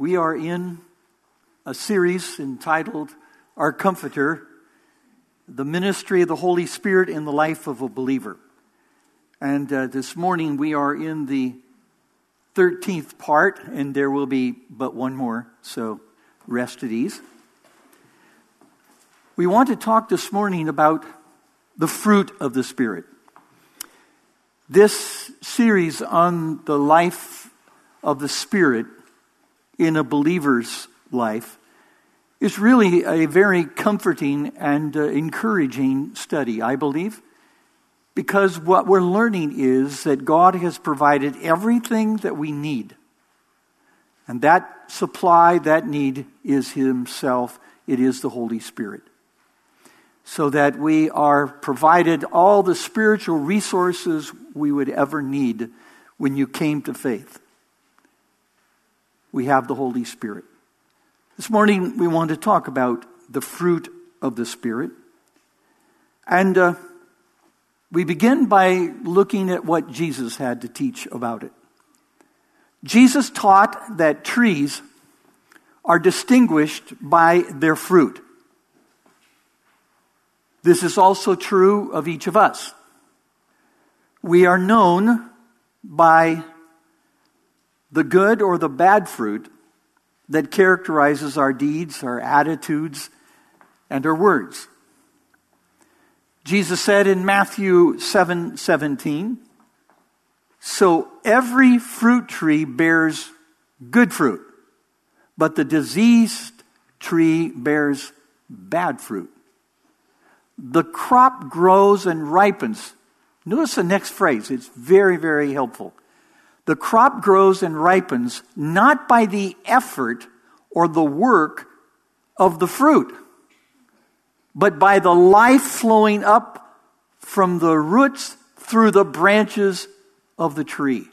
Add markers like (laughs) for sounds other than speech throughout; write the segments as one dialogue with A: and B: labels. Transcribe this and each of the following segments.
A: We are in a series entitled Our Comforter The Ministry of the Holy Spirit in the Life of a Believer. And uh, this morning we are in the 13th part, and there will be but one more, so rest at ease. We want to talk this morning about the fruit of the Spirit. This series on the life of the Spirit in a believer's life is really a very comforting and uh, encouraging study, I believe, because what we're learning is that God has provided everything that we need. And that supply, that need is Himself, it is the Holy Spirit. So that we are provided all the spiritual resources we would ever need when you came to faith we have the Holy Spirit. This morning, we want to talk about the fruit of the Spirit. And uh, we begin by looking at what Jesus had to teach about it. Jesus taught that trees are distinguished by their fruit. This is also true of each of us. We are known by the good or the bad fruit that characterizes our deeds, our attitudes, and our words. Jesus said in Matthew 7 17, So every fruit tree bears good fruit, but the diseased tree bears bad fruit. The crop grows and ripens. Notice the next phrase, it's very, very helpful. The crop grows and ripens not by the effort or the work of the fruit, but by the life flowing up from the roots through the branches of the tree.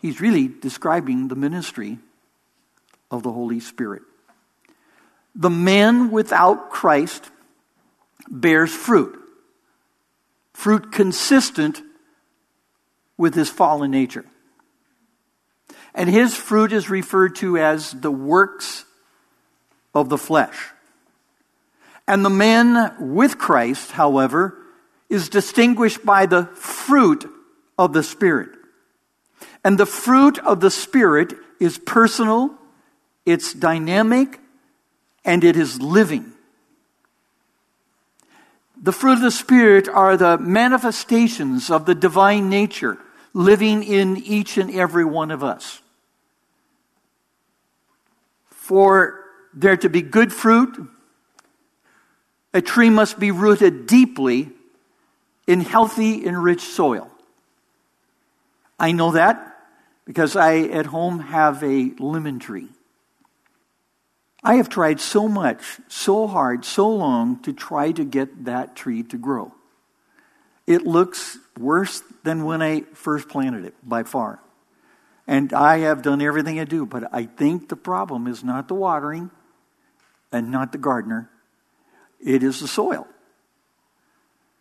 A: He's really describing the ministry of the Holy Spirit. The man without Christ bears fruit, fruit consistent with his fallen nature. And his fruit is referred to as the works of the flesh. And the man with Christ, however, is distinguished by the fruit of the Spirit. And the fruit of the Spirit is personal, it's dynamic, and it is living. The fruit of the Spirit are the manifestations of the divine nature living in each and every one of us. For there to be good fruit, a tree must be rooted deeply in healthy, enriched soil. I know that because I at home have a lemon tree. I have tried so much, so hard, so long to try to get that tree to grow. It looks worse than when I first planted it, by far. And I have done everything I do, but I think the problem is not the watering and not the gardener, it is the soil.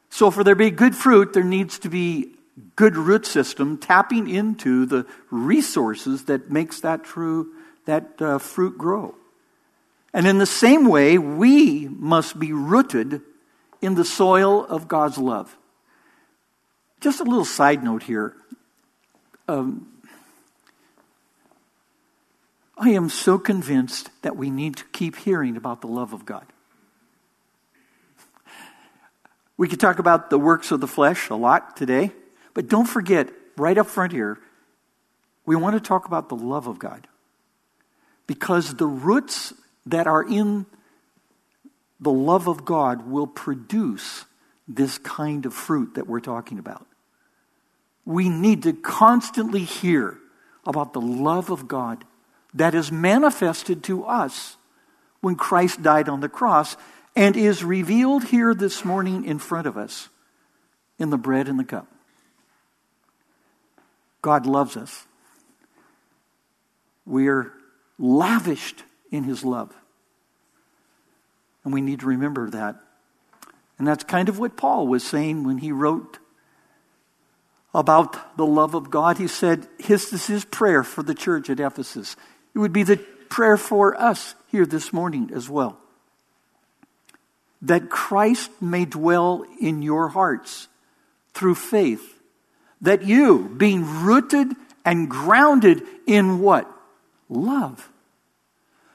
A: So, for there to be good fruit, there needs to be good root system tapping into the resources that makes that true that uh, fruit grow. And in the same way, we must be rooted in the soil of God's love. Just a little side note here. Um, I am so convinced that we need to keep hearing about the love of God. We could talk about the works of the flesh a lot today, but don't forget, right up front here, we want to talk about the love of God. Because the roots that are in the love of God will produce this kind of fruit that we're talking about. We need to constantly hear about the love of God that is manifested to us when Christ died on the cross and is revealed here this morning in front of us in the bread and the cup. God loves us. We are lavished in his love. And we need to remember that. And that's kind of what Paul was saying when he wrote about the love of God. He said, his, this is his prayer for the church at Ephesus. It would be the prayer for us here this morning as well. That Christ may dwell in your hearts through faith. That you, being rooted and grounded in what? Love.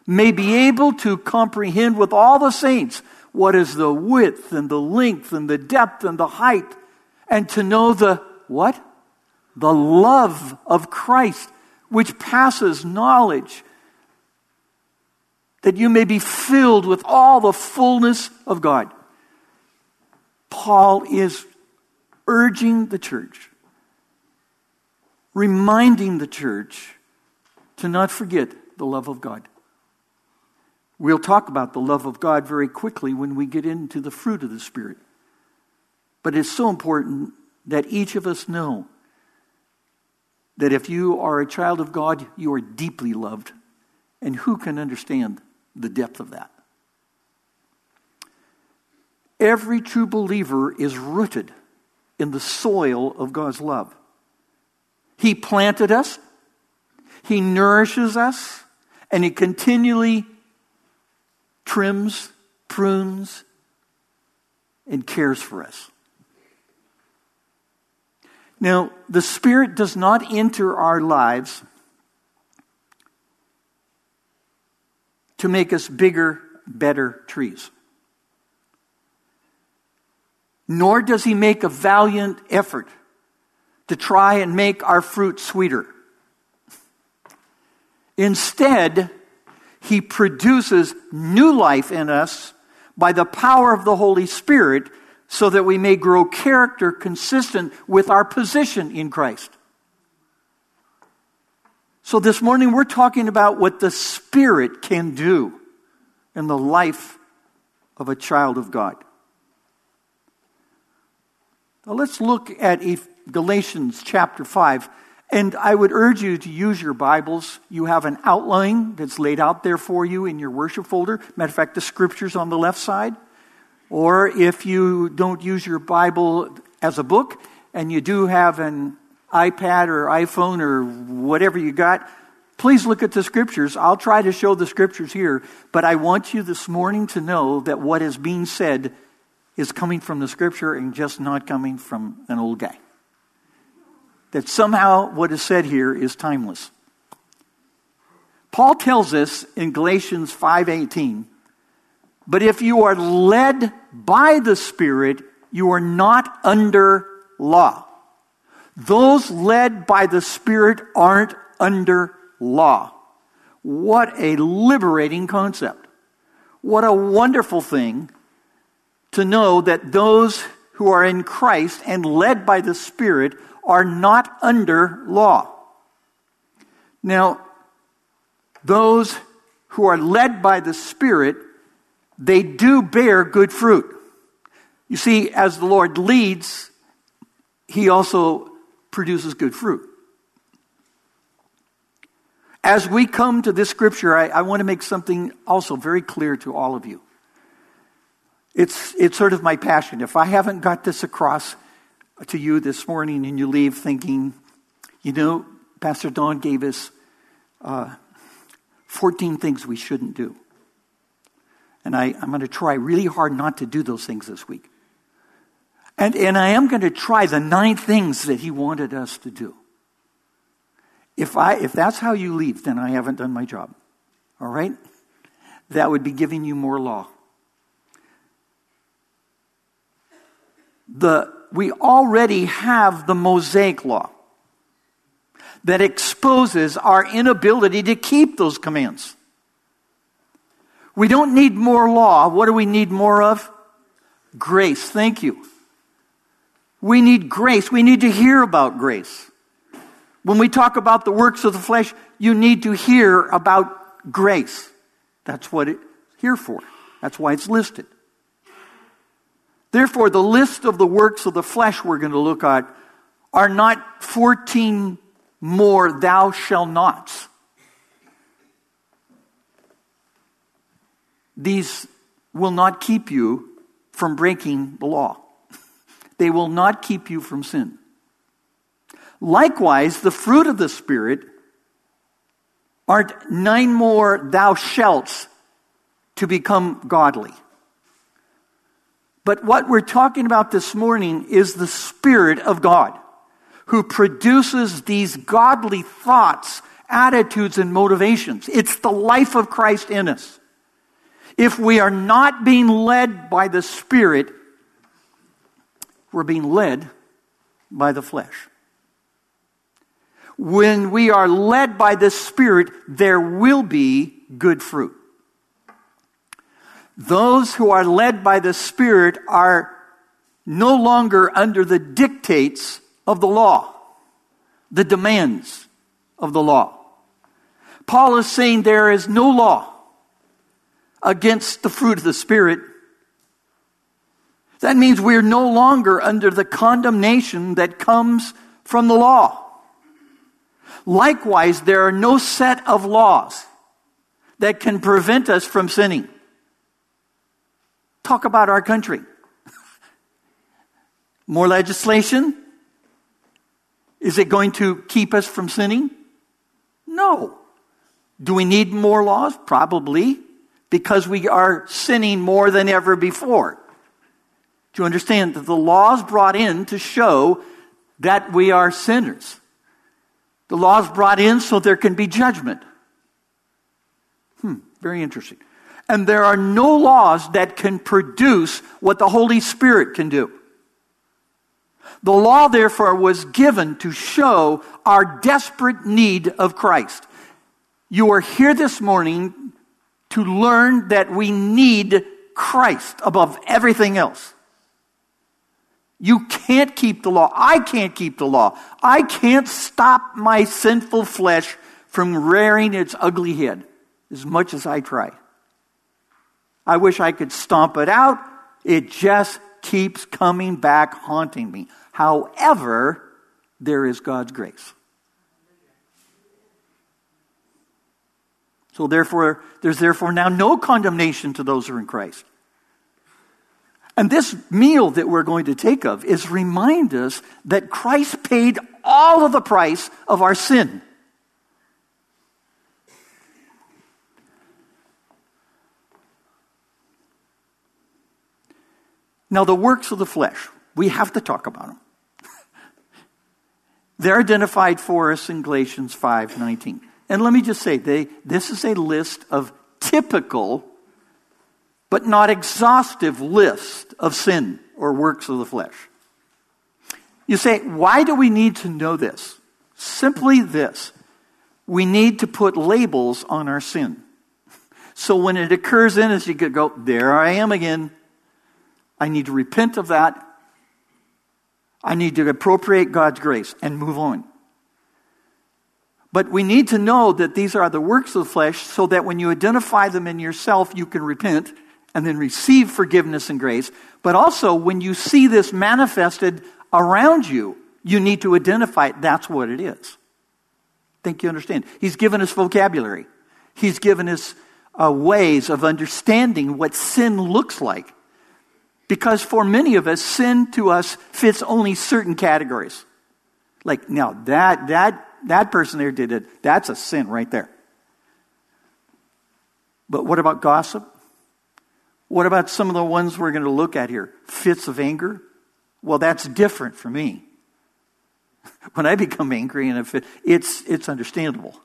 A: May be able to comprehend with all the saints what is the width and the length and the depth and the height, and to know the what? The love of Christ, which passes knowledge, that you may be filled with all the fullness of God. Paul is urging the church, reminding the church to not forget the love of God. We'll talk about the love of God very quickly when we get into the fruit of the Spirit. But it's so important that each of us know that if you are a child of God, you are deeply loved. And who can understand the depth of that? Every true believer is rooted in the soil of God's love. He planted us, He nourishes us, and He continually trims, prunes, and cares for us. Now, the Spirit does not enter our lives to make us bigger, better trees. Nor does He make a valiant effort to try and make our fruit sweeter. Instead, he produces new life in us by the power of the Holy Spirit so that we may grow character consistent with our position in Christ. So this morning we're talking about what the Spirit can do in the life of a child of God. Now let's look at Galatians chapter 5. And I would urge you to use your Bibles. You have an outline that's laid out there for you in your worship folder. Matter of fact, the scriptures on the left side. Or if you don't use your Bible as a book and you do have an iPad or iPhone or whatever you got, please look at the scriptures. I'll try to show the scriptures here, but I want you this morning to know that what is being said is coming from the scripture and just not coming from an old guy that somehow what is said here is timeless. Paul tells us in Galatians 5:18, "But if you are led by the Spirit, you are not under law." Those led by the Spirit aren't under law. What a liberating concept. What a wonderful thing to know that those who are in Christ and led by the Spirit are not under law. Now, those who are led by the Spirit, they do bear good fruit. You see, as the Lord leads, He also produces good fruit. As we come to this scripture, I, I want to make something also very clear to all of you. It's, it's sort of my passion. If I haven't got this across, to you this morning and you leave thinking, you know, Pastor Don gave us uh, 14 things we shouldn't do. And I, I'm going to try really hard not to do those things this week. And, and I am going to try the nine things that he wanted us to do. If, I, if that's how you leave, then I haven't done my job. All right? That would be giving you more law. The we already have the Mosaic law that exposes our inability to keep those commands. We don't need more law. What do we need more of? Grace. Thank you. We need grace. We need to hear about grace. When we talk about the works of the flesh, you need to hear about grace. That's what it's here for. That's why it's listed. Therefore, the list of the works of the flesh we're going to look at are not 14 more thou shall nots. These will not keep you from breaking the law. (laughs) They will not keep you from sin. Likewise, the fruit of the Spirit aren't nine more thou shalt to become godly. But what we're talking about this morning is the Spirit of God who produces these godly thoughts, attitudes, and motivations. It's the life of Christ in us. If we are not being led by the Spirit, we're being led by the flesh. When we are led by the Spirit, there will be good fruit. Those who are led by the Spirit are no longer under the dictates of the law, the demands of the law. Paul is saying there is no law against the fruit of the Spirit. That means we're no longer under the condemnation that comes from the law. Likewise, there are no set of laws that can prevent us from sinning. Talk about our country. (laughs) More legislation? Is it going to keep us from sinning? No. Do we need more laws? Probably, because we are sinning more than ever before. Do you understand that the laws brought in to show that we are sinners? The laws brought in so there can be judgment. Hmm, very interesting. And there are no laws that can produce what the Holy Spirit can do. The law, therefore, was given to show our desperate need of Christ. You are here this morning to learn that we need Christ above everything else. You can't keep the law. I can't keep the law. I can't stop my sinful flesh from rearing its ugly head as much as I try. I wish I could stomp it out. It just keeps coming back, haunting me. However, there is God's grace. So therefore, there's therefore now no condemnation to those who are in Christ. And this meal that we're going to take of is remind us that Christ paid all of the price of our sin. Now, the works of the flesh, we have to talk about them. (laughs) They're identified for us in Galatians 5:19. And let me just say, they, this is a list of typical but not exhaustive list of sin or works of the flesh. You say, why do we need to know this? Simply this. We need to put labels on our sin. So when it occurs in us, you could go, there I am again. I need to repent of that. I need to appropriate God's grace and move on. But we need to know that these are the works of the flesh so that when you identify them in yourself, you can repent and then receive forgiveness and grace. But also, when you see this manifested around you, you need to identify it. That's what it is. I think you understand. He's given us vocabulary, He's given us uh, ways of understanding what sin looks like. Because for many of us, sin to us fits only certain categories. Like, now that, that, that person there did it. That's a sin right there. But what about gossip? What about some of the ones we're going to look at here? Fits of anger? Well, that's different for me. (laughs) When I become angry and it, it's, it's understandable.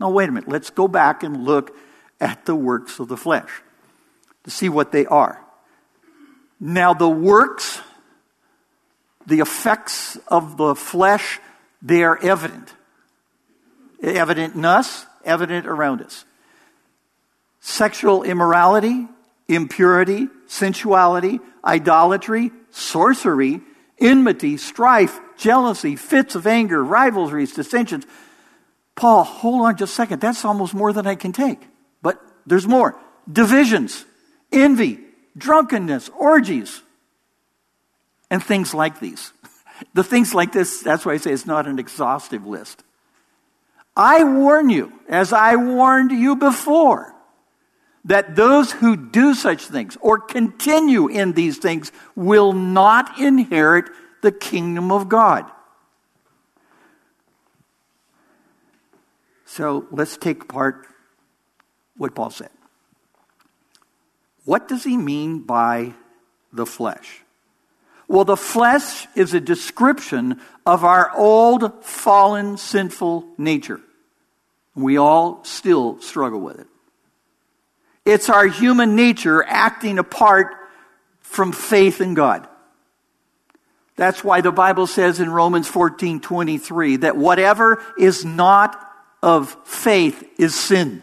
A: Now, wait a minute. Let's go back and look at the works of the flesh to see what they are. Now, the works, the effects of the flesh, they are evident. Evident in us, evident around us. Sexual immorality, impurity, sensuality, idolatry, sorcery, enmity, strife, jealousy, fits of anger, rivalries, dissensions. Paul, hold on just a second. That's almost more than I can take. But there's more. Divisions, envy, drunkenness, orgies, and things like these. The things like this, that's why I say it's not an exhaustive list. I warn you, as I warned you before, that those who do such things or continue in these things will not inherit the kingdom of God. So let's take apart what Paul said. What does he mean by the flesh? Well, the flesh is a description of our old, fallen, sinful nature. We all still struggle with it. It's our human nature acting apart from faith in God. That's why the Bible says in Romans 14 23 that whatever is not of faith is sin.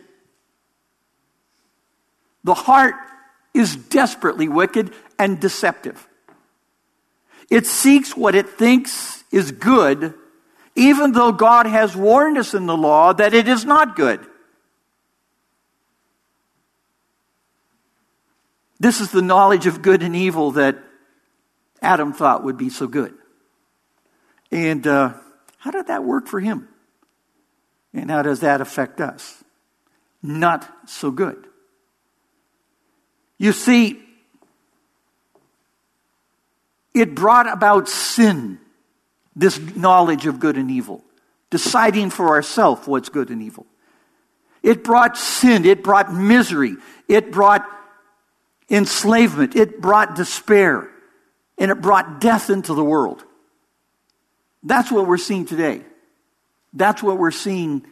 A: The heart is desperately wicked and deceptive. It seeks what it thinks is good, even though God has warned us in the law that it is not good. This is the knowledge of good and evil that Adam thought would be so good. And uh, how did that work for him? And how does that affect us? Not so good. You see, it brought about sin, this knowledge of good and evil, deciding for ourselves what's good and evil. It brought sin, it brought misery, it brought enslavement, it brought despair, and it brought death into the world. That's what we're seeing today. That's what we're seeing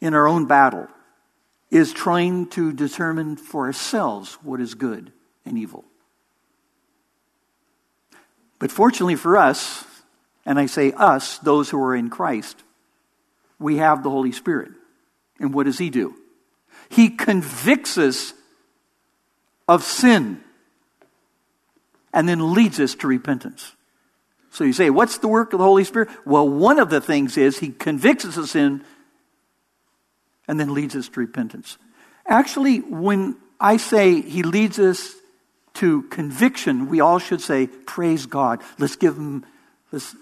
A: in our own battle is trying to determine for ourselves what is good and evil. But fortunately for us, and I say us, those who are in Christ, we have the Holy Spirit. And what does He do? He convicts us of sin and then leads us to repentance. So you say, what's the work of the Holy Spirit? Well, one of the things is He convicts us of sin and then leads us to repentance. Actually, when I say he leads us to conviction, we all should say, Praise God. Let's give him, let's,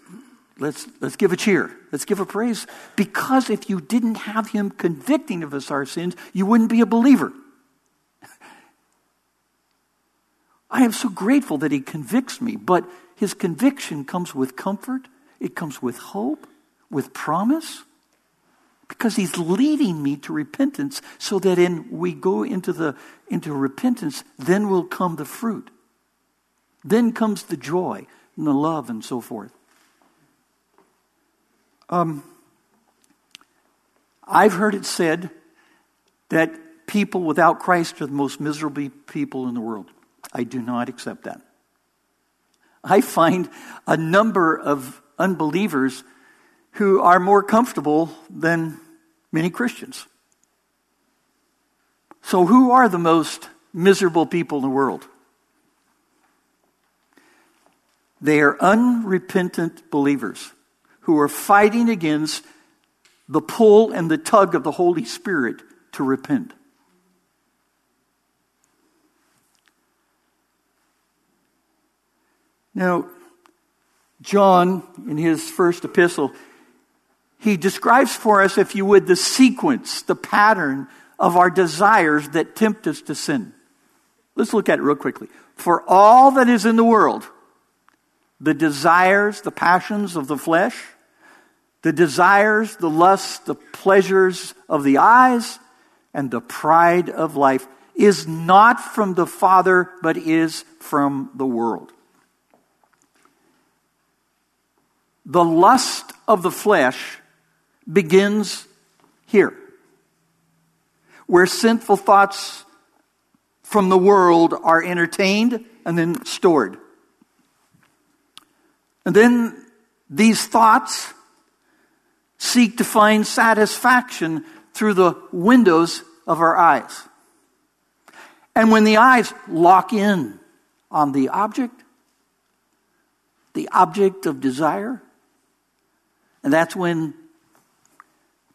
A: let's, let's give a cheer. Let's give a praise. Because if you didn't have him convicting of us our sins, you wouldn't be a believer. I am so grateful that he convicts me, but his conviction comes with comfort, it comes with hope, with promise. Because he's leading me to repentance so that in we go into the into repentance, then will come the fruit. Then comes the joy and the love and so forth. Um, I've heard it said that people without Christ are the most miserable people in the world. I do not accept that. I find a number of unbelievers who are more comfortable than many Christians. So, who are the most miserable people in the world? They are unrepentant believers who are fighting against the pull and the tug of the Holy Spirit to repent. Now, John, in his first epistle, he describes for us, if you would, the sequence, the pattern of our desires that tempt us to sin. Let's look at it real quickly. For all that is in the world, the desires, the passions of the flesh, the desires, the lusts, the pleasures of the eyes, and the pride of life is not from the Father, but is from the world. The lust of the flesh begins here, where sinful thoughts from the world are entertained and then stored. And then these thoughts seek to find satisfaction through the windows of our eyes. And when the eyes lock in on the object, the object of desire, and that's when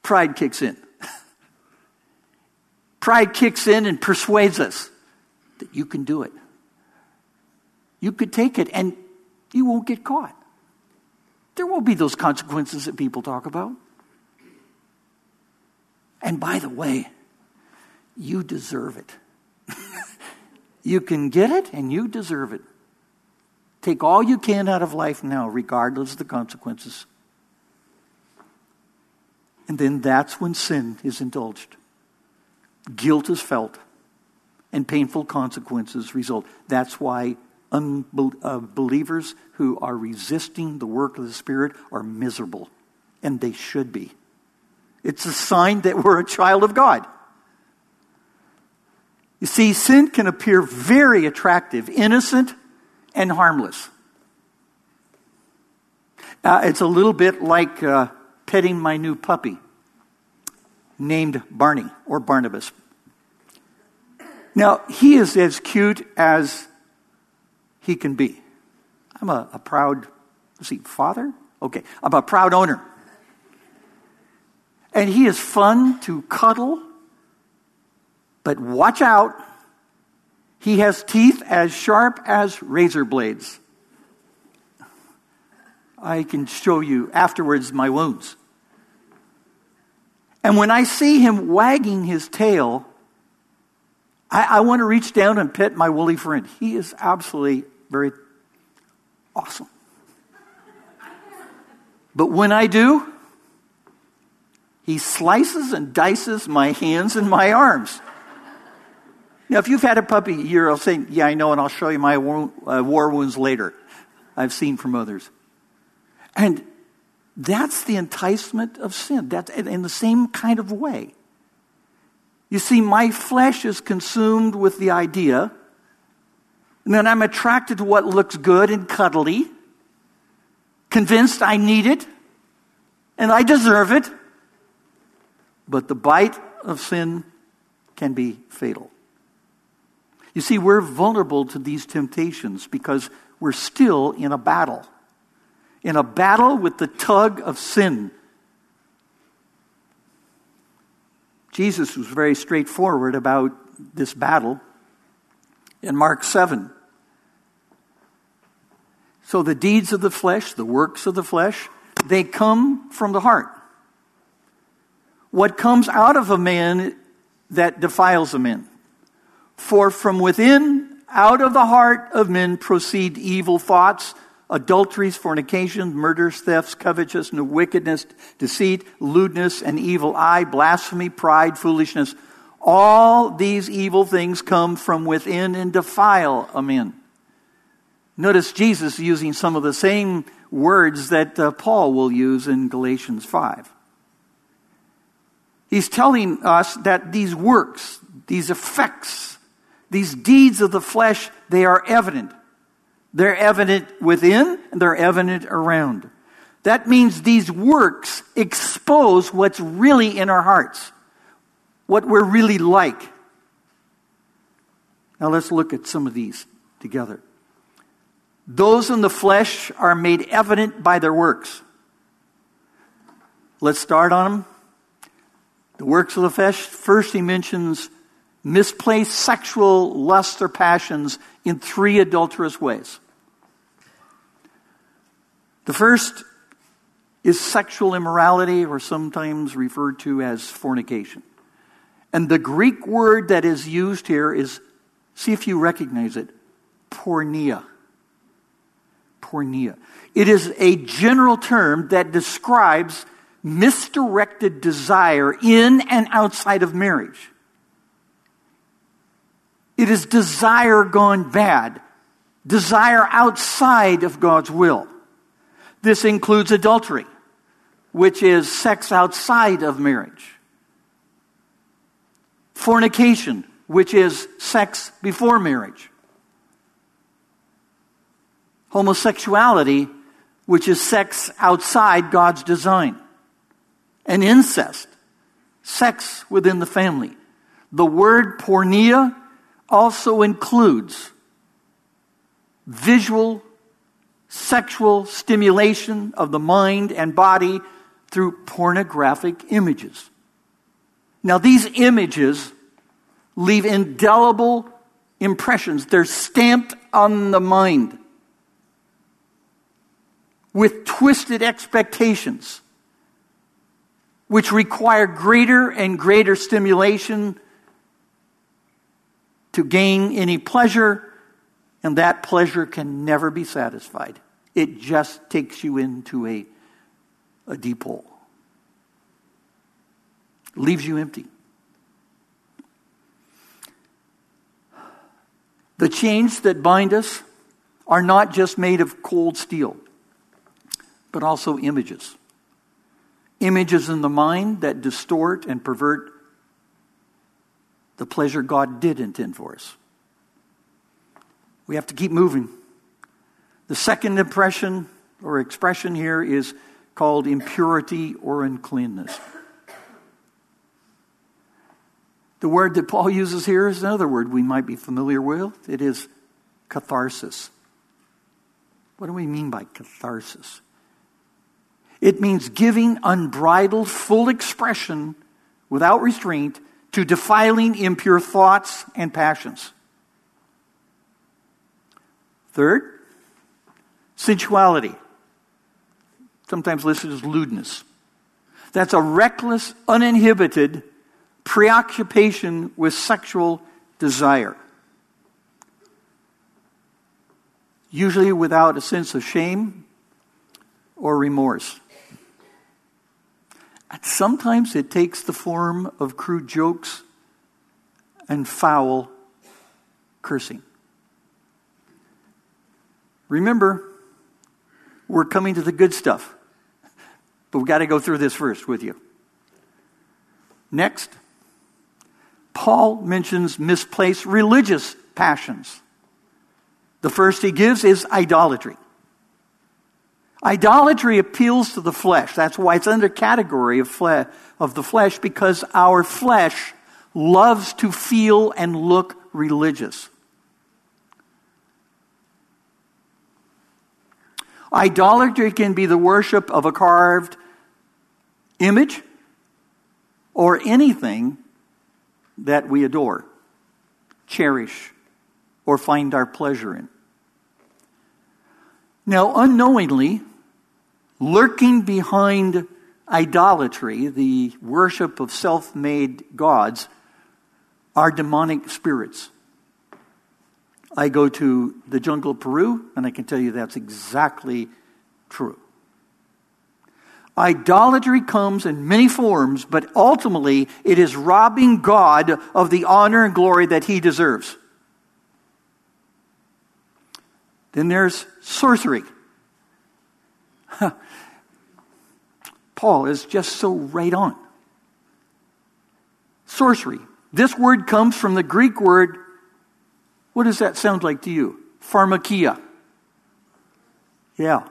A: pride kicks in. (laughs) pride kicks in and persuades us that you can do it. You could take it and you won't get caught. There won't be those consequences that people talk about. And by the way, you deserve it. (laughs) you can get it and you deserve it. Take all you can out of life now, regardless of the consequences. And then that's when sin is indulged. Guilt is felt, and painful consequences result. That's why unbelievers uh, who are resisting the work of the Spirit are miserable, and they should be. It's a sign that we're a child of God. You see, sin can appear very attractive, innocent, and harmless. Uh, it's a little bit like uh, petting my new puppy named Barney or Barnabas. Now, he is as cute as he can be. I'm a, a proud, let's see, father? Okay, I'm a proud owner. And he is fun to cuddle, but watch out. He has teeth as sharp as razor blades. I can show you afterwards my wounds. And when I see him wagging his tail, I, I want to reach down and pet my woolly friend. He is absolutely very awesome. But when I do, he slices and dices my hands and my arms. Now, if you've had a puppy, you're saying, Yeah, I know, and I'll show you my war, uh, war wounds later. I've seen from others. And that's the enticement of sin. That's in the same kind of way. You see, my flesh is consumed with the idea, and then I'm attracted to what looks good and cuddly, convinced I need it, and I deserve it. But the bite of sin can be fatal. You see, we're vulnerable to these temptations because we're still in a battle in a battle with the tug of sin. Jesus was very straightforward about this battle in Mark 7. So the deeds of the flesh, the works of the flesh, they come from the heart. What comes out of a man that defiles a man? For from within, out of the heart of men proceed evil thoughts, adulteries, fornications, murders, thefts, covetousness, wickedness, deceit, lewdness, and evil eye, blasphemy, pride, foolishness. All these evil things come from within and defile a man. Notice Jesus using some of the same words that uh, Paul will use in Galatians 5. He's telling us that these works, these effects, these deeds of the flesh, they are evident. They're evident within and they're evident around. That means these works expose what's really in our hearts, what we're really like. Now let's look at some of these together. Those in the flesh are made evident by their works. Let's start on them. The works of the flesh, first he mentions misplaced sexual lust or passions in three adulterous ways. The first is sexual immorality, or sometimes referred to as fornication. And the Greek word that is used here is, see if you recognize it, porneia. Porneia. It is a general term that describes misdirected desire in and outside of marriage. It is desire gone bad, desire outside of God's will. This includes adultery, which is sex outside of marriage, fornication, which is sex before marriage, homosexuality, which is sex outside God's design, and incest, sex within the family. The word porneia also includes visual sexual stimulation of the mind and body through pornographic images. Now, these images leave indelible impressions, they're stamped on the mind with twisted expectations, which require greater and greater stimulation to gain any pleasure, and that pleasure can never be satisfied. It just takes you into a, a deep hole. leaves you empty. The chains that bind us are not just made of cold steel, but also images. Images in the mind that distort and pervert the pleasure God did intend for us. We have to keep moving. The second impression or expression here is called impurity or uncleanness. The word that Paul uses here is another word we might be familiar with. It is catharsis. What do we mean by catharsis? It means giving unbridled, full expression without restraint to defiling, impure thoughts and passions. Third, sensuality, sometimes listed as lewdness. That's a reckless, uninhibited preoccupation with sexual desire. Usually without a sense of shame or remorse. Sometimes it takes the form of crude jokes and foul cursing. Remember, we're coming to the good stuff, but we've got to go through this first with you. Next, Paul mentions misplaced religious passions. The first he gives is idolatry. Idolatry appeals to the flesh. That's why it's under category of, fle- of the flesh because our flesh loves to feel and look religious. Idolatry can be the worship of a carved image or anything that we adore, cherish, or find our pleasure in. Now, unknowingly, lurking behind idolatry, the worship of self made gods, are demonic spirits. I go to the jungle of Peru, and I can tell you that's exactly true. Idolatry comes in many forms, but ultimately it is robbing God of the honor and glory that he deserves. Then there's sorcery. Paul is just so right on. Sorcery. This word comes from the Greek word, what does that sound like to you? Pharmakia. Yeah.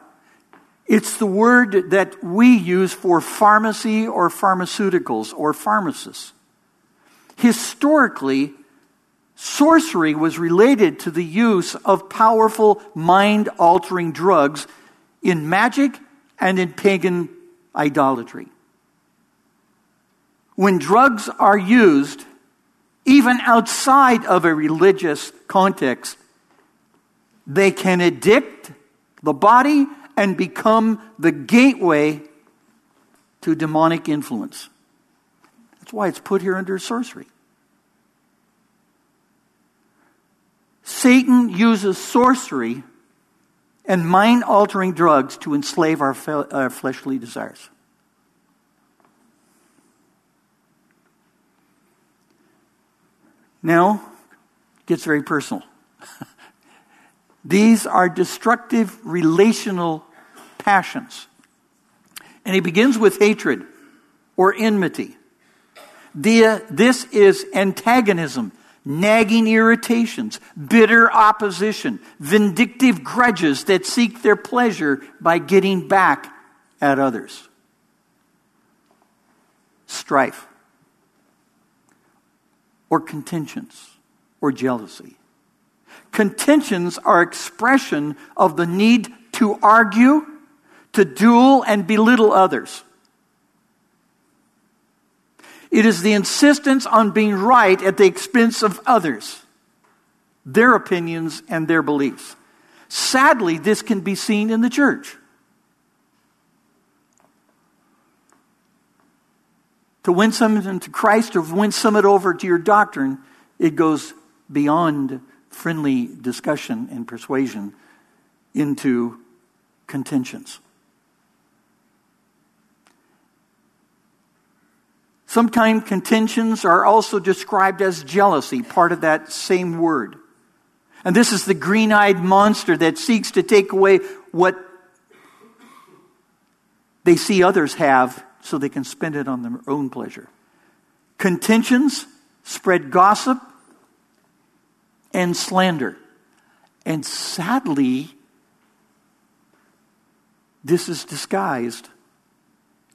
A: It's the word that we use for pharmacy or pharmaceuticals or pharmacists. Historically, sorcery was related to the use of powerful mind altering drugs in magic and in pagan idolatry. When drugs are used, even outside of a religious context, they can addict the body and become the gateway to demonic influence. That's why it's put here under sorcery. Satan uses sorcery and mind altering drugs to enslave our, our fleshly desires. Now, it gets very personal. (laughs) These are destructive relational passions. And he begins with hatred or enmity. The, this is antagonism, nagging irritations, bitter opposition, vindictive grudges that seek their pleasure by getting back at others. Strife or contentions or jealousy. Contentions are expression of the need to argue to duel and belittle others. It is the insistence on being right at the expense of others, their opinions and their beliefs. Sadly, this can be seen in the church. To win someone to Christ or win someone over to your doctrine, it goes beyond friendly discussion and persuasion into contentions. Sometimes contentions are also described as jealousy, part of that same word. And this is the green eyed monster that seeks to take away what they see others have so they can spend it on their own pleasure. Contentions spread gossip and slander. And sadly, this is disguised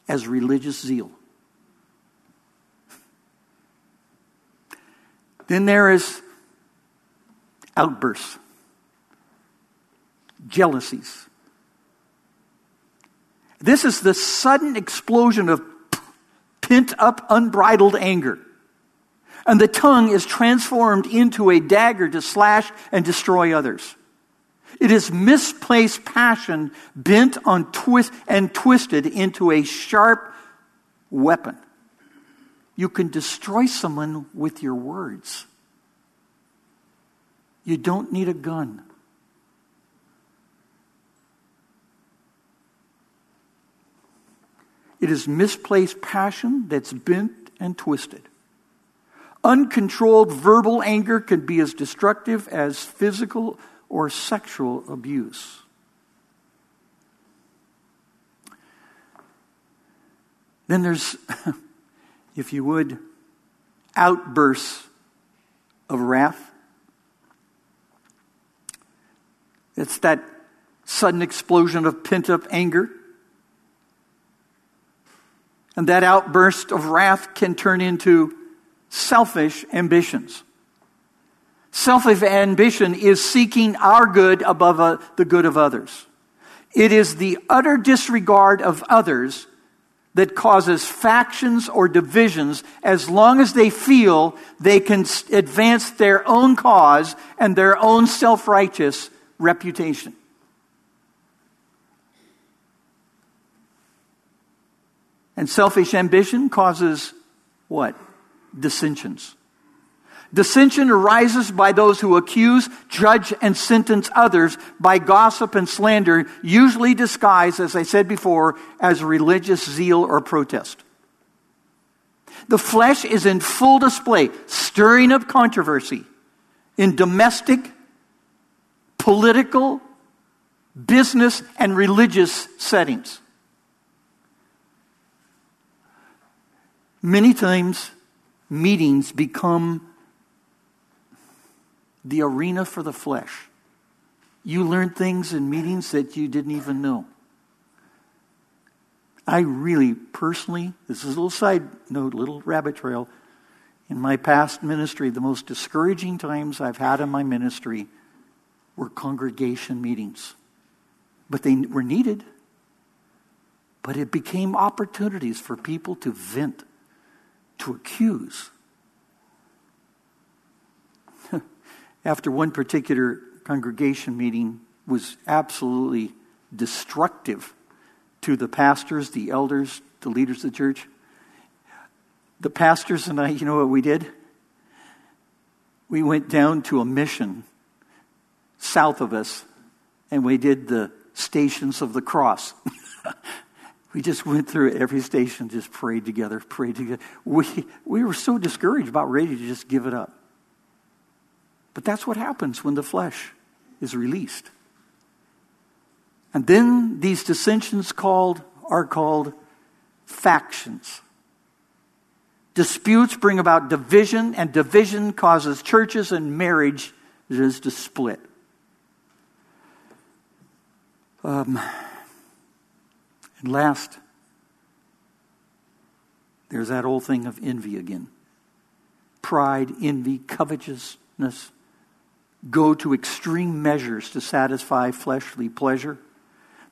A: as religious zeal. Then there is outbursts, jealousies. This is the sudden explosion of pent up, unbridled anger. And the tongue is transformed into a dagger to slash and destroy others. It is misplaced passion bent on twist and twisted into a sharp weapon. You can destroy someone with your words. You don't need a gun. It is misplaced passion that's bent and twisted. Uncontrolled verbal anger can be as destructive as physical or sexual abuse. Then there's, (laughs) if you would, outbursts of wrath. It's that sudden explosion of pent up anger. And that outburst of wrath can turn into selfish ambitions. Selfish ambition is seeking our good above uh, the good of others. It is the utter disregard of others that causes factions or divisions as long as they feel they can advance their own cause and their own self righteous reputation. And selfish ambition causes what? Dissensions. Dissension arises by those who accuse, judge, and sentence others by gossip and slander, usually disguised, as I said before, as religious zeal or protest. The flesh is in full display, stirring up controversy in domestic, political, business, and religious settings. Many times, meetings become the arena for the flesh. You learn things in meetings that you didn't even know. I really personally, this is a little side note, little rabbit trail. In my past ministry, the most discouraging times I've had in my ministry were congregation meetings. But they were needed. But it became opportunities for people to vent to accuse. After one particular congregation meeting was absolutely destructive to the pastors, the elders, the leaders of the church, the pastors and I, you know what we did? We went down to a mission south of us and we did the stations of the cross. (laughs) We just went through every station, just prayed together, prayed together. We, we were so discouraged, about ready to just give it up. But that's what happens when the flesh is released. And then these dissensions called are called factions. Disputes bring about division, and division causes churches and marriages to split. Um, and last, there's that old thing of envy again. Pride, envy, covetousness go to extreme measures to satisfy fleshly pleasure.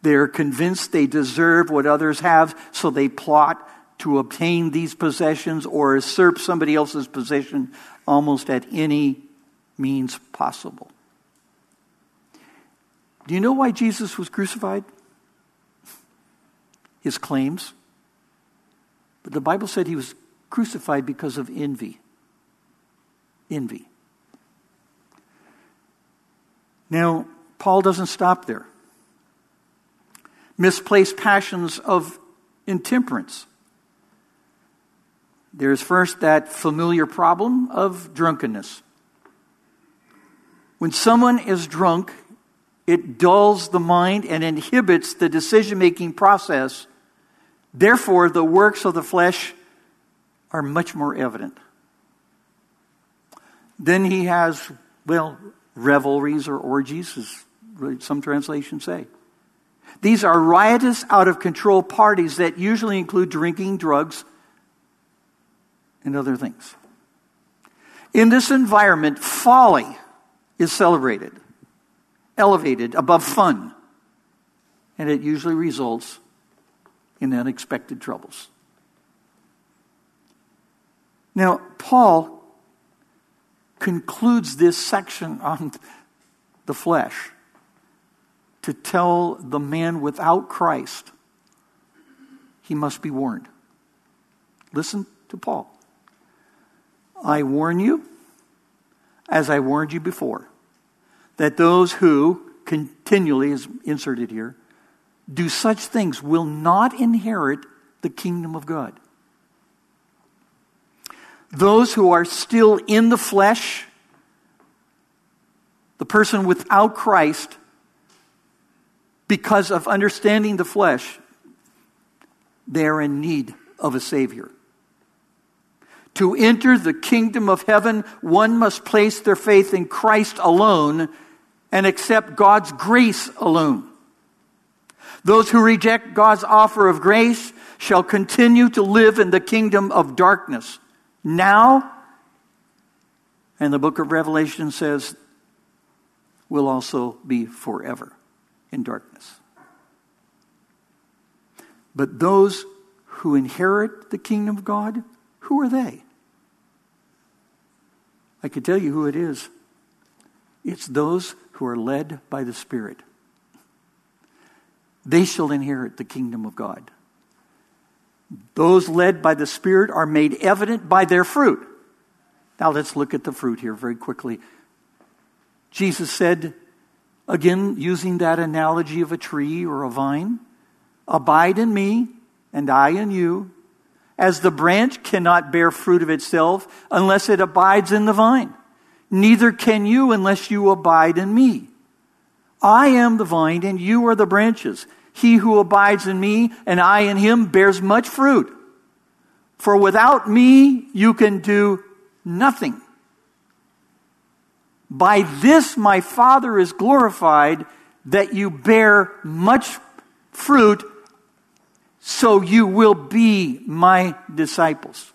A: They are convinced they deserve what others have, so they plot to obtain these possessions or usurp somebody else's possession almost at any means possible. Do you know why Jesus was crucified? his claims. But the Bible said he was crucified because of envy. Envy. Now, Paul doesn't stop there. Misplaced passions of intemperance. There's first that familiar problem of drunkenness. When someone is drunk, it dulls the mind and inhibits the decision making process. Therefore, the works of the flesh are much more evident. Then he has, well, revelries or orgies, as some translations say. These are riotous, out of control parties that usually include drinking, drugs, and other things. In this environment, folly is celebrated, elevated above fun, and it usually results in unexpected troubles. Now, Paul concludes this section on the flesh to tell the man without Christ he must be warned. Listen to Paul. I warn you, as I warned you before, that those who continually, is inserted here, do such things will not inherit the kingdom of God. Those who are still in the flesh, the person without Christ, because of understanding the flesh, they're in need of a Savior. To enter the kingdom of heaven, one must place their faith in Christ alone and accept God's grace alone. Those who reject God's offer of grace shall continue to live in the kingdom of darkness. Now, and the book of Revelation says, will also be forever in darkness. But those who inherit the kingdom of God, who are they? I can tell you who it is. It's those who are led by the Spirit. They shall inherit the kingdom of God. Those led by the Spirit are made evident by their fruit. Now let's look at the fruit here very quickly. Jesus said, Again, using that analogy of a tree or a vine, abide in me and I in you, as the branch cannot bear fruit of itself unless it abides in the vine. Neither can you unless you abide in me. I am the vine and you are the branches. He who abides in me and I in him bears much fruit. For without me you can do nothing. By this my Father is glorified, that you bear much fruit, so you will be my disciples.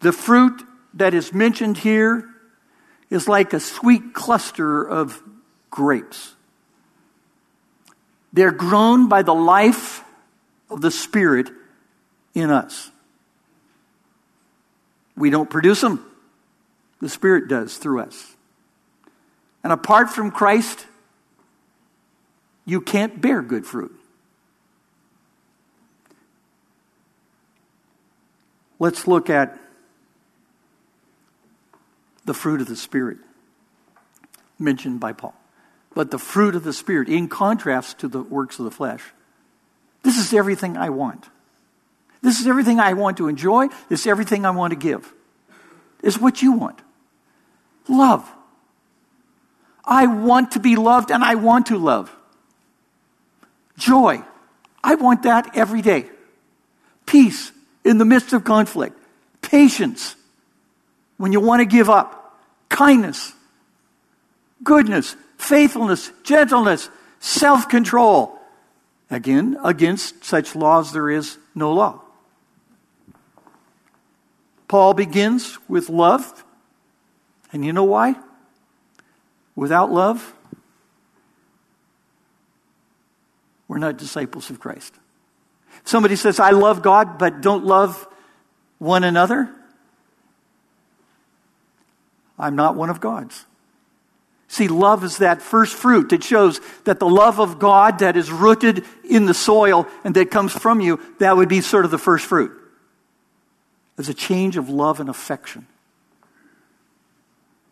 A: The fruit that is mentioned here is like a sweet cluster of grapes. They're grown by the life of the Spirit in us. We don't produce them. The Spirit does through us. And apart from Christ, you can't bear good fruit. Let's look at the fruit of the Spirit mentioned by Paul. But the fruit of the Spirit, in contrast to the works of the flesh, this is everything I want. This is everything I want to enjoy. This is everything I want to give. It's what you want. Love. I want to be loved and I want to love. Joy. I want that every day. Peace in the midst of conflict. Patience when you want to give up. Kindness. Goodness. Faithfulness. Gentleness. Self control. Again, against such laws there is no law. Paul begins with love and you know why? Without love, we're not disciples of Christ. Somebody says, I love God, but don't love one another. I'm not one of God's. See, love is that first fruit It shows that the love of God that is rooted in the soil and that comes from you, that would be sort of the first fruit. There's a change of love and affection.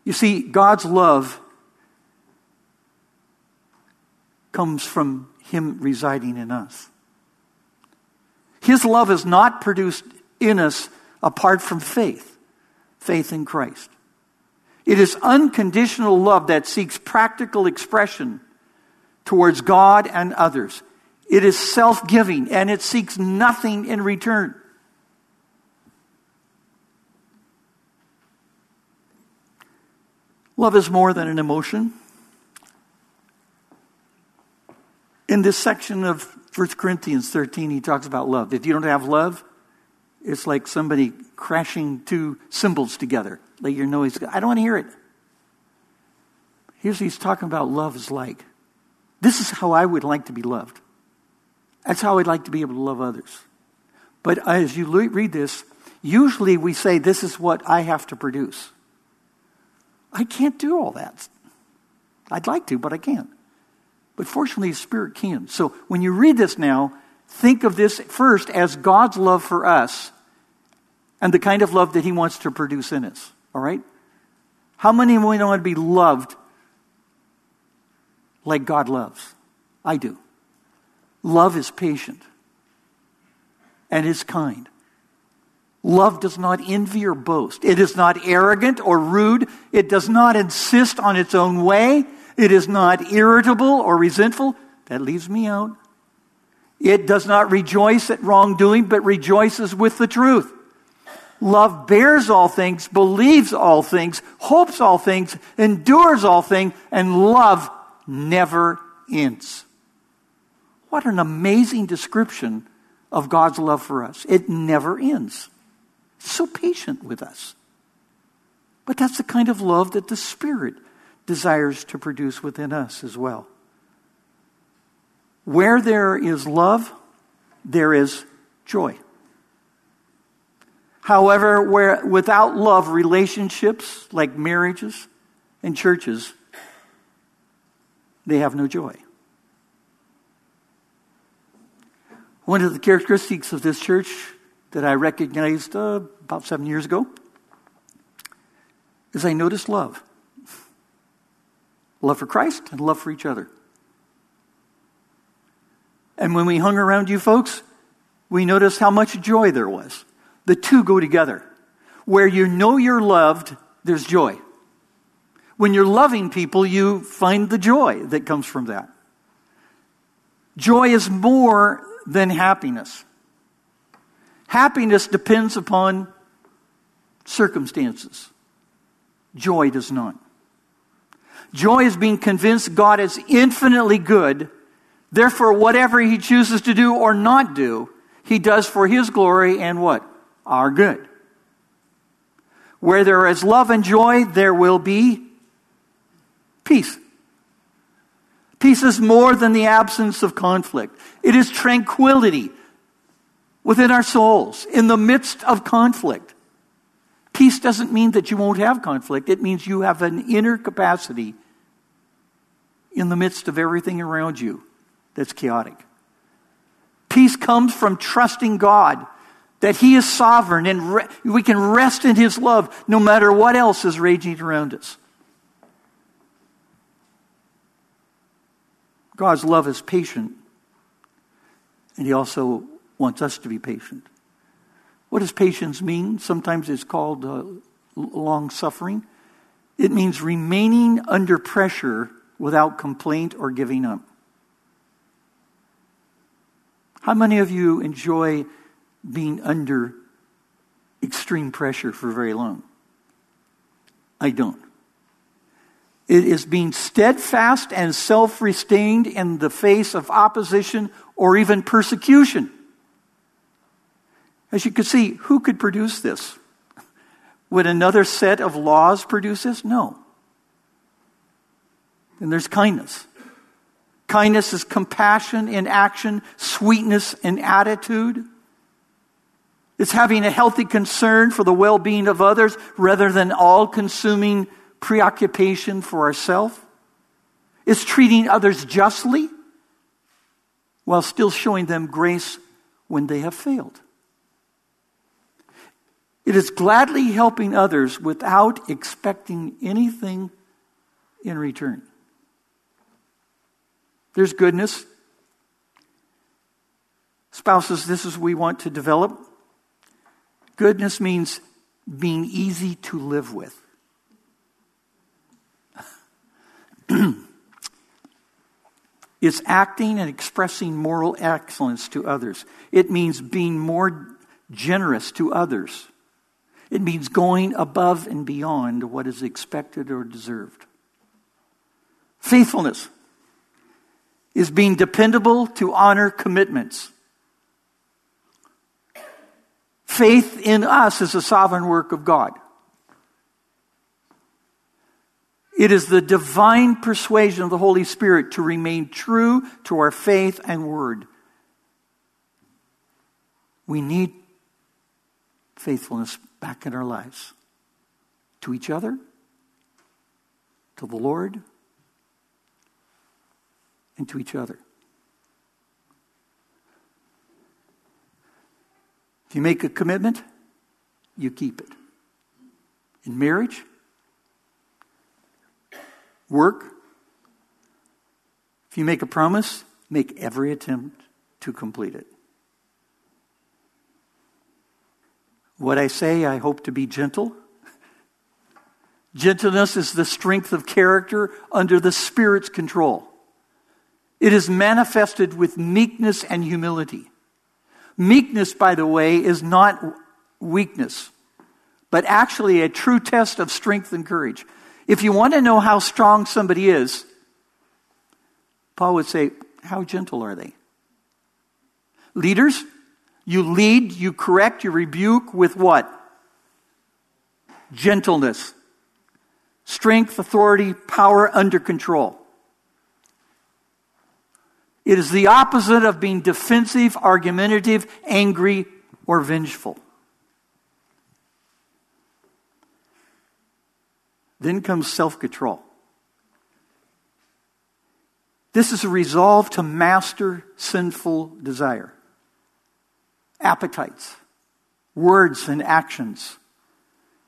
A: You see, God's love comes from Him residing in us. His love is not produced in us apart from faith, faith in Christ. It is unconditional love that seeks practical expression towards God and others. It is self giving and it seeks nothing in return. Love is more than an emotion. In this section of 1 Corinthians 13, he talks about love. If you don't have love, it's like somebody crashing two cymbals together. Like your noise. I don't want to hear it. Here's what he's talking about love is like. This is how I would like to be loved. That's how I'd like to be able to love others. But as you read this, usually we say, This is what I have to produce. I can't do all that. I'd like to, but I can't. But fortunately, the Spirit can. So when you read this now, think of this first as God's love for us and the kind of love that He wants to produce in us. All right? How many of you want to be loved like God loves? I do. Love is patient and is kind. Love does not envy or boast. It is not arrogant or rude. It does not insist on its own way. It is not irritable or resentful. That leaves me out. It does not rejoice at wrongdoing, but rejoices with the truth. Love bears all things, believes all things, hopes all things, endures all things, and love never ends. What an amazing description of God's love for us. It never ends. so patient with us. But that's the kind of love that the Spirit desires to produce within us as well. Where there is love, there is joy. However, where without love, relationships like marriages and churches, they have no joy. One of the characteristics of this church that I recognized uh, about seven years ago is I noticed love love for Christ and love for each other. And when we hung around you folks, we noticed how much joy there was. The two go together. Where you know you're loved, there's joy. When you're loving people, you find the joy that comes from that. Joy is more than happiness. Happiness depends upon circumstances. Joy does not. Joy is being convinced God is infinitely good. Therefore, whatever he chooses to do or not do, he does for his glory and what? Our good. Where there is love and joy, there will be peace. Peace is more than the absence of conflict. It is tranquility within our souls in the midst of conflict. Peace doesn't mean that you won't have conflict. It means you have an inner capacity in the midst of everything around you that's chaotic. Peace comes from trusting God that He is sovereign and re- we can rest in His love no matter what else is raging around us. God's love is patient, and He also wants us to be patient. What does patience mean? Sometimes it's called uh, long suffering. It means remaining under pressure without complaint or giving up. How many of you enjoy being under extreme pressure for very long? I don't. It is being steadfast and self restrained in the face of opposition or even persecution. As you can see, who could produce this? Would another set of laws produce this? No. And there's kindness. Kindness is compassion in action, sweetness in attitude. It's having a healthy concern for the well being of others rather than all consuming preoccupation for ourselves. It's treating others justly while still showing them grace when they have failed. It is gladly helping others without expecting anything in return. There's goodness. Spouses, this is we want to develop. Goodness means being easy to live with. (clears throat) it's acting and expressing moral excellence to others. It means being more generous to others. It means going above and beyond what is expected or deserved. Faithfulness is being dependable to honor commitments. Faith in us is a sovereign work of God. It is the divine persuasion of the Holy Spirit to remain true to our faith and word. We need faithfulness back in our lives to each other, to the Lord, and to each other. If you make a commitment, you keep it. In marriage, work, if you make a promise, make every attempt to complete it. What I say, I hope to be gentle. Gentleness is the strength of character under the Spirit's control. It is manifested with meekness and humility. Meekness, by the way, is not weakness, but actually a true test of strength and courage. If you want to know how strong somebody is, Paul would say, How gentle are they? Leaders, you lead, you correct, you rebuke with what? Gentleness. Strength, authority, power under control. It is the opposite of being defensive, argumentative, angry, or vengeful. Then comes self control. This is a resolve to master sinful desire, appetites, words, and actions,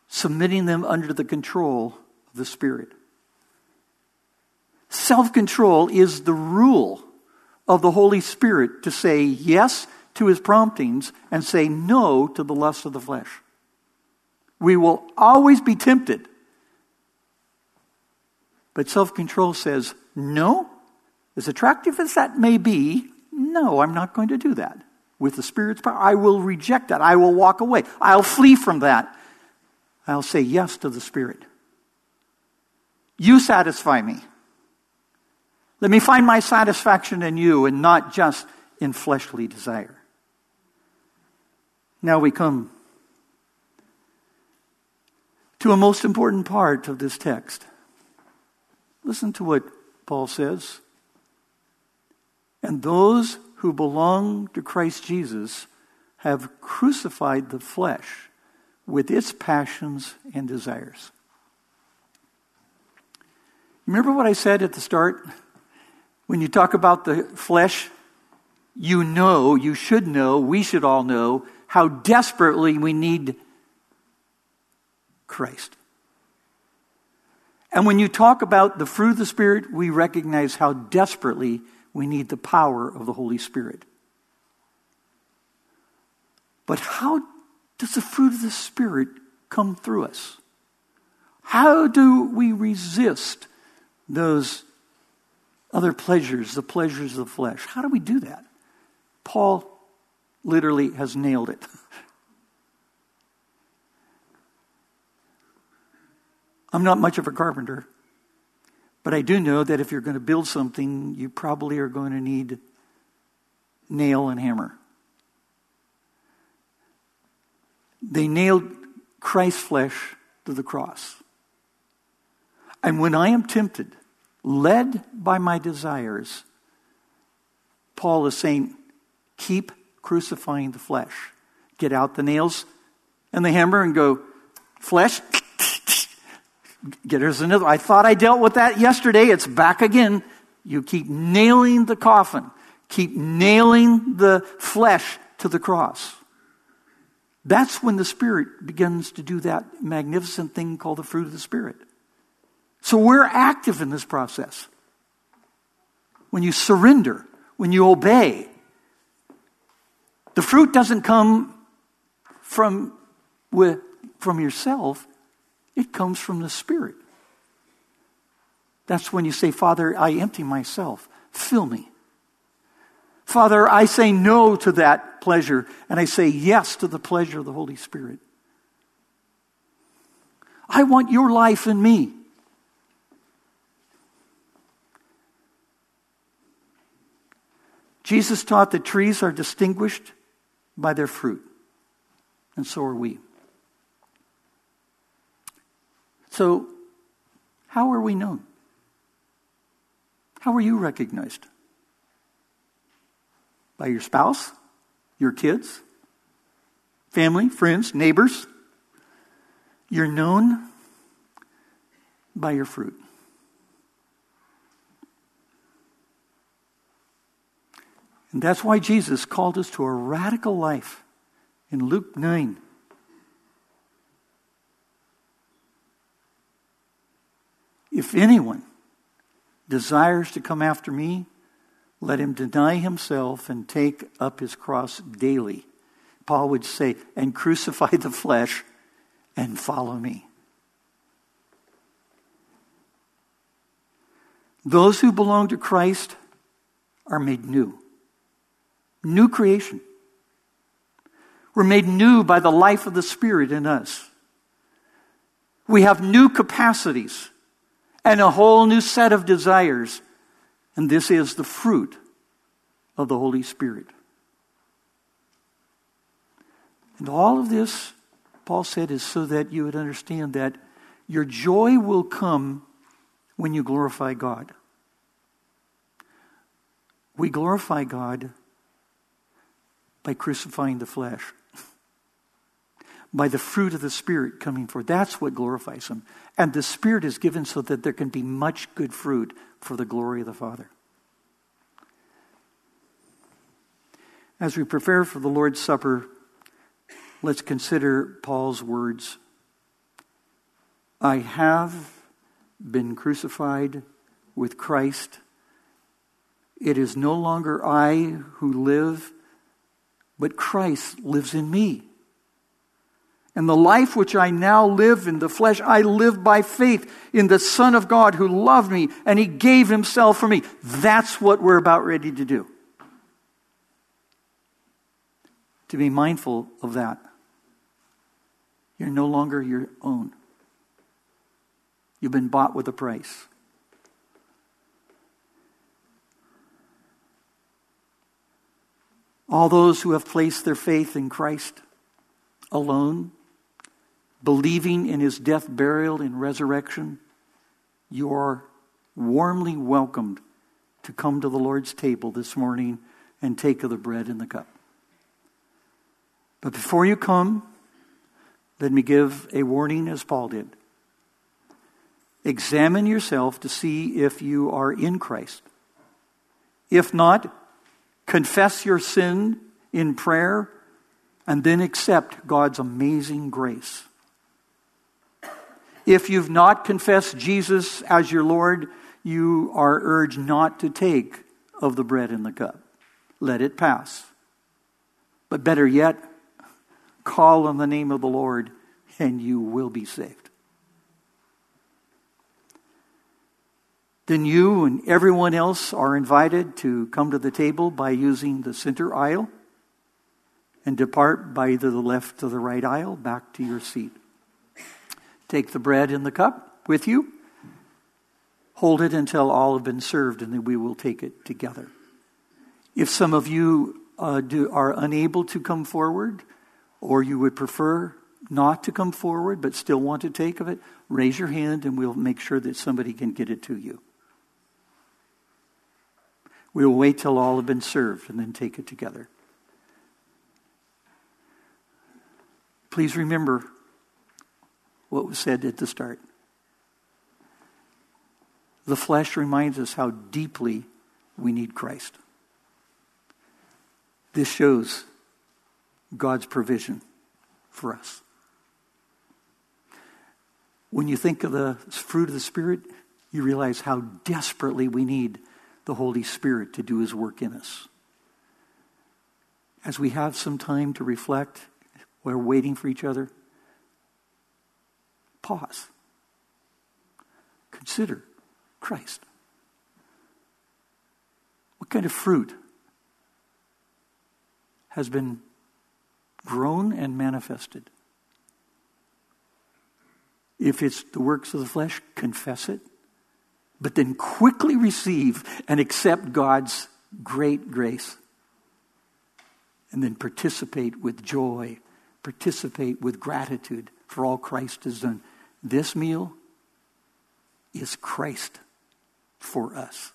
A: submitting them under the control of the Spirit. Self control is the rule of the Holy Spirit to say yes to his promptings and say no to the lust of the flesh. We will always be tempted. But self control says, no, as attractive as that may be, no, I'm not going to do that. With the Spirit's power, I will reject that. I will walk away. I'll flee from that. I'll say yes to the Spirit. You satisfy me. Let me find my satisfaction in you and not just in fleshly desire. Now we come to a most important part of this text. Listen to what Paul says. And those who belong to Christ Jesus have crucified the flesh with its passions and desires. Remember what I said at the start? When you talk about the flesh, you know, you should know, we should all know how desperately we need Christ. And when you talk about the fruit of the Spirit, we recognize how desperately we need the power of the Holy Spirit. But how does the fruit of the Spirit come through us? How do we resist those other pleasures, the pleasures of the flesh. How do we do that? Paul literally has nailed it. (laughs) I'm not much of a carpenter, but I do know that if you're going to build something, you probably are going to need nail and hammer. They nailed Christ's flesh to the cross. And when I am tempted, led by my desires, Paul is saying, keep crucifying the flesh. Get out the nails and the hammer and go, flesh, (laughs) get here's another. I thought I dealt with that yesterday. It's back again. You keep nailing the coffin, keep nailing the flesh to the cross. That's when the Spirit begins to do that magnificent thing called the fruit of the Spirit. So we're active in this process. When you surrender, when you obey, the fruit doesn't come from with, from yourself, it comes from the Spirit. That's when you say, Father, I empty myself. Fill me. Father, I say no to that pleasure, and I say yes to the pleasure of the Holy Spirit. I want your life in me. Jesus taught that trees are distinguished by their fruit, and so are we. So, how are we known? How are you recognized? By your spouse, your kids, family, friends, neighbors? You're known by your fruit. And that's why Jesus called us to a radical life in Luke 9. If anyone desires to come after me, let him deny himself and take up his cross daily. Paul would say, and crucify the flesh and follow me. Those who belong to Christ are made new. New creation. We're made new by the life of the Spirit in us. We have new capacities and a whole new set of desires. And this is the fruit of the Holy Spirit. And all of this, Paul said, is so that you would understand that your joy will come when you glorify God. We glorify God by crucifying the flesh, by the fruit of the Spirit coming forth. That's what glorifies Him. And the Spirit is given so that there can be much good fruit for the glory of the Father. As we prepare for the Lord's Supper, let's consider Paul's words I have been crucified with Christ. It is no longer I who live but Christ lives in me. And the life which I now live in the flesh, I live by faith in the Son of God who loved me and he gave himself for me. That's what we're about ready to do. To be mindful of that. You're no longer your own. You've been bought with a price. All those who have placed their faith in Christ alone, believing in his death, burial, and resurrection, you are warmly welcomed to come to the Lord's table this morning and take of the bread and the cup. But before you come, let me give a warning as Paul did. Examine yourself to see if you are in Christ. If not, confess your sin in prayer, and then accept God's amazing grace. If you've not confessed Jesus as your Lord, you are urged not to take of the bread and the cup. Let it pass. But better yet, call on the name of the Lord and you will be saved. Then you and everyone else are invited to come to the table by using the center aisle and depart by either the left or the right aisle back to your seat. Take the bread and the cup with you. Hold it until all have been served, and then we will take it together. If some of you uh, do, are unable to come forward, or you would prefer not to come forward but still want to take of it, raise your hand and we'll make sure that somebody can get it to you. We will wait till all have been served and then take it together. Please remember what was said at the start. The flesh reminds us how deeply we need Christ. This shows God's provision for us. When you think of the fruit of the Spirit, you realize how desperately we need the Holy Spirit to do his work in us. As we have some time to reflect, we're waiting for each other, pause. Consider Christ. What kind of fruit has been grown and manifested? If it's the works of the flesh, confess it, but then quickly receive and accept God's great grace. And then participate with joy, participate with gratitude for all Christ has done. This meal is Christ for us.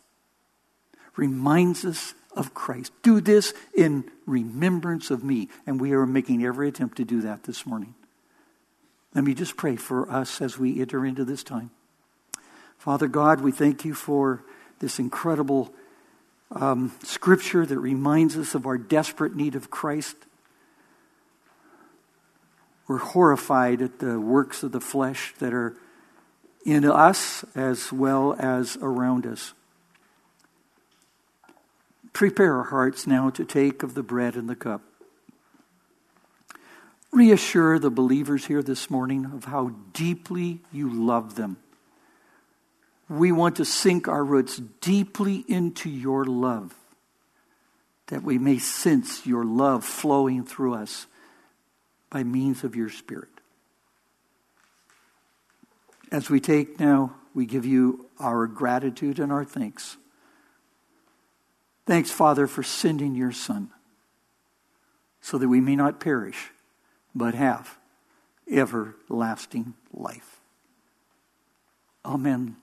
A: Reminds us of Christ. Do this in remembrance of me. And we are making every attempt to do that this morning. Let me just pray for us as we enter into this time. Father God, we thank you for this incredible um, scripture that reminds us of our desperate need of Christ. We're horrified at the works of the flesh that are in us as well as around us. Prepare our hearts now to take of the bread and the cup. Reassure the believers here this morning of how deeply you love them. We want to sink our roots deeply into your love, that we may sense your love flowing through us by means of your Spirit. As we take now, we give you our gratitude and our thanks. Thanks, Father, for sending your Son so that we may not perish but have everlasting life. Amen.